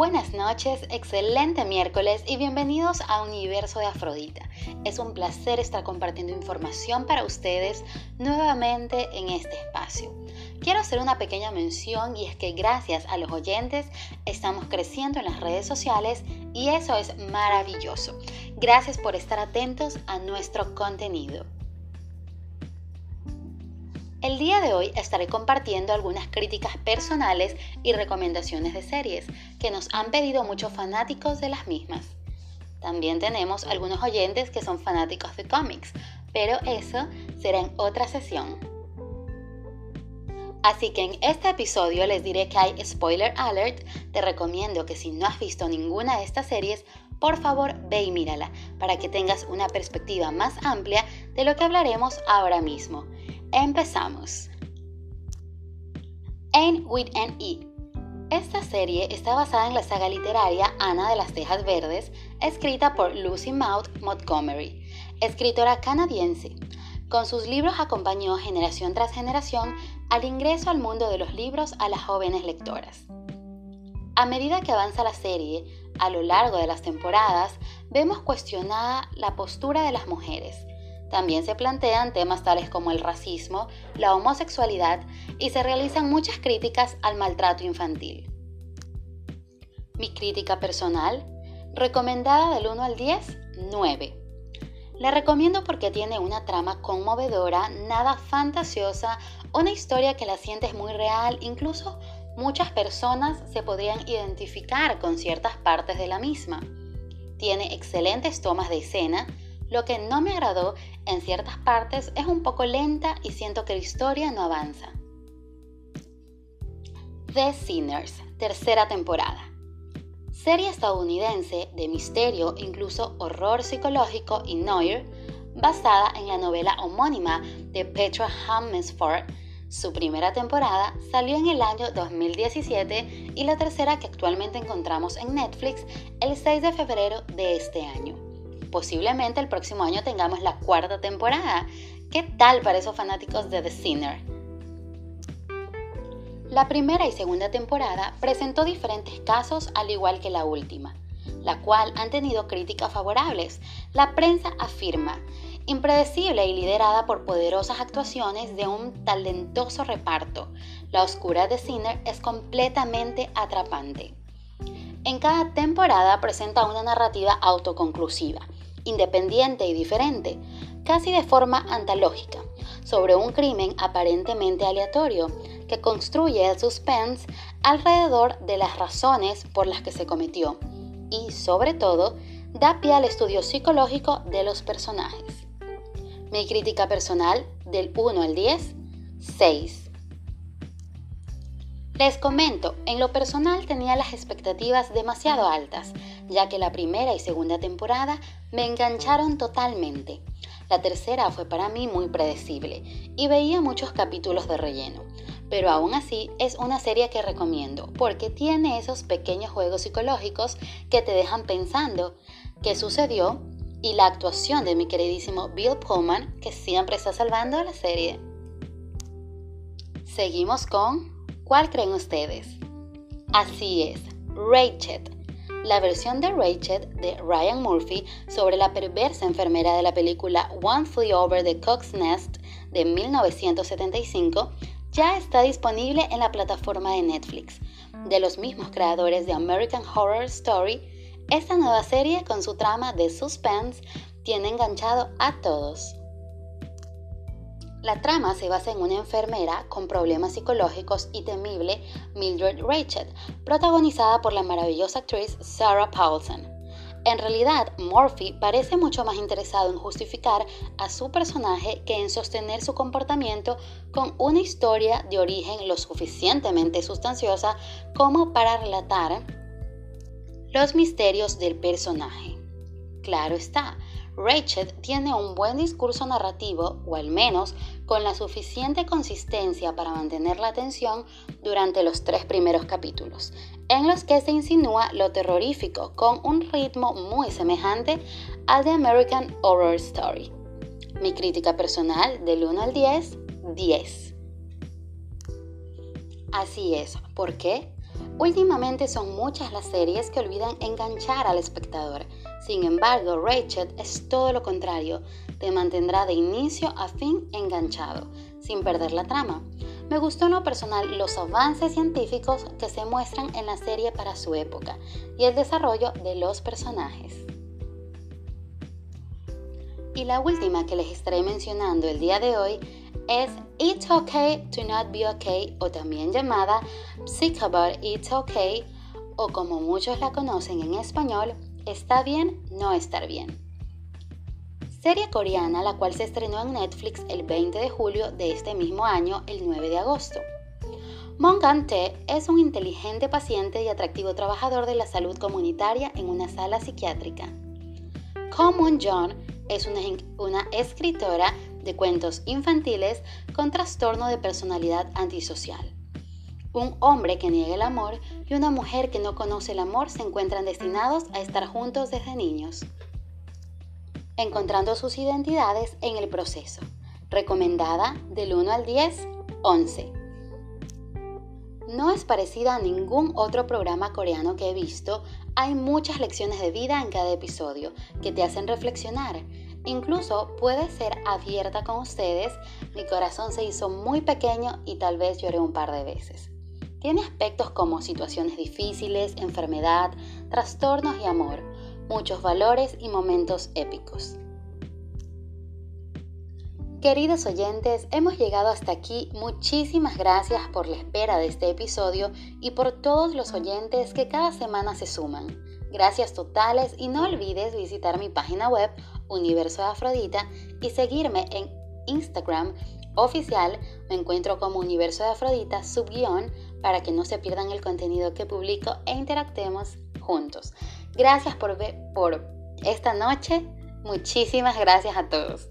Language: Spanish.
Buenas noches, excelente miércoles y bienvenidos a Universo de Afrodita. Es un placer estar compartiendo información para ustedes nuevamente en este espacio. Quiero hacer una pequeña mención y es que gracias a los oyentes estamos creciendo en las redes sociales y eso es maravilloso. Gracias por estar atentos a nuestro contenido. El día de hoy estaré compartiendo algunas críticas personales y recomendaciones de series que nos han pedido muchos fanáticos de las mismas. También tenemos algunos oyentes que son fanáticos de cómics, pero eso será en otra sesión. Así que en este episodio les diré que hay spoiler alert, te recomiendo que si no has visto ninguna de estas series, por favor ve y mírala para que tengas una perspectiva más amplia de lo que hablaremos ahora mismo. Empezamos. Ain't with an E. Esta serie está basada en la saga literaria Ana de las Tejas Verdes, escrita por Lucy Maud Montgomery, escritora canadiense. Con sus libros acompañó generación tras generación al ingreso al mundo de los libros a las jóvenes lectoras. A medida que avanza la serie, a lo largo de las temporadas, vemos cuestionada la postura de las mujeres, también se plantean temas tales como el racismo, la homosexualidad y se realizan muchas críticas al maltrato infantil. Mi crítica personal, recomendada del 1 al 10, 9. La recomiendo porque tiene una trama conmovedora, nada fantasiosa, una historia que la sientes muy real, incluso muchas personas se podrían identificar con ciertas partes de la misma. Tiene excelentes tomas de escena, lo que no me agradó en ciertas partes es un poco lenta y siento que la historia no avanza. The Sinners, tercera temporada. Serie estadounidense de misterio, incluso horror psicológico y noir, basada en la novela homónima de Petra Hammesford. Su primera temporada salió en el año 2017 y la tercera que actualmente encontramos en Netflix el 6 de febrero de este año posiblemente el próximo año tengamos la cuarta temporada. ¿Qué tal para esos fanáticos de The Sinner? La primera y segunda temporada presentó diferentes casos al igual que la última, la cual han tenido críticas favorables. La prensa afirma, impredecible y liderada por poderosas actuaciones de un talentoso reparto, la oscura de Sinner es completamente atrapante. En cada temporada presenta una narrativa autoconclusiva, independiente y diferente, casi de forma antológica, sobre un crimen aparentemente aleatorio que construye el suspense alrededor de las razones por las que se cometió y, sobre todo, da pie al estudio psicológico de los personajes. Mi crítica personal del 1 al 10, 6. Les comento, en lo personal tenía las expectativas demasiado altas, ya que la primera y segunda temporada me engancharon totalmente. La tercera fue para mí muy predecible y veía muchos capítulos de relleno, pero aún así es una serie que recomiendo porque tiene esos pequeños juegos psicológicos que te dejan pensando qué sucedió y la actuación de mi queridísimo Bill Pullman que siempre está salvando la serie. Seguimos con ¿Cuál creen ustedes? Así es, Rachel. La versión de Rachel de Ryan Murphy sobre la perversa enfermera de la película One Flew Over the Cock's Nest de 1975 ya está disponible en la plataforma de Netflix. De los mismos creadores de American Horror Story, esta nueva serie con su trama de suspense tiene enganchado a todos. La trama se basa en una enfermera con problemas psicológicos y temible Mildred Rachel, protagonizada por la maravillosa actriz Sarah Paulson. En realidad, Murphy parece mucho más interesado en justificar a su personaje que en sostener su comportamiento con una historia de origen lo suficientemente sustanciosa como para relatar los misterios del personaje. Claro está, Rachel tiene un buen discurso narrativo, o al menos con la suficiente consistencia para mantener la atención durante los tres primeros capítulos, en los que se insinúa lo terrorífico con un ritmo muy semejante al de American Horror Story. Mi crítica personal del 1 al 10, 10. Así es, ¿por qué? Últimamente son muchas las series que olvidan enganchar al espectador. Sin embargo, Rachel es todo lo contrario, te mantendrá de inicio a fin enganchado, sin perder la trama. Me gustó en lo personal los avances científicos que se muestran en la serie para su época y el desarrollo de los personajes. Y la última que les estaré mencionando el día de hoy es It's Okay to Not Be Okay o también llamada Sick About It's Okay o como muchos la conocen en español, Está bien no estar bien. Serie coreana la cual se estrenó en Netflix el 20 de julio de este mismo año, el 9 de agosto. Mong Tae es un inteligente paciente y atractivo trabajador de la salud comunitaria en una sala psiquiátrica. Ko Moon Jong es una, una escritora de cuentos infantiles con trastorno de personalidad antisocial. Un hombre que niega el amor y una mujer que no conoce el amor se encuentran destinados a estar juntos desde niños, encontrando sus identidades en el proceso. Recomendada del 1 al 10, 11. No es parecida a ningún otro programa coreano que he visto, hay muchas lecciones de vida en cada episodio que te hacen reflexionar Incluso puede ser abierta con ustedes. Mi corazón se hizo muy pequeño y tal vez lloré un par de veces. Tiene aspectos como situaciones difíciles, enfermedad, trastornos y amor, muchos valores y momentos épicos. Queridos oyentes, hemos llegado hasta aquí. Muchísimas gracias por la espera de este episodio y por todos los oyentes que cada semana se suman. Gracias totales y no olvides visitar mi página web Universo de Afrodita y seguirme en Instagram oficial. Me encuentro como Universo de Afrodita subguión para que no se pierdan el contenido que publico e interactuemos juntos. Gracias por ver por esta noche. Muchísimas gracias a todos.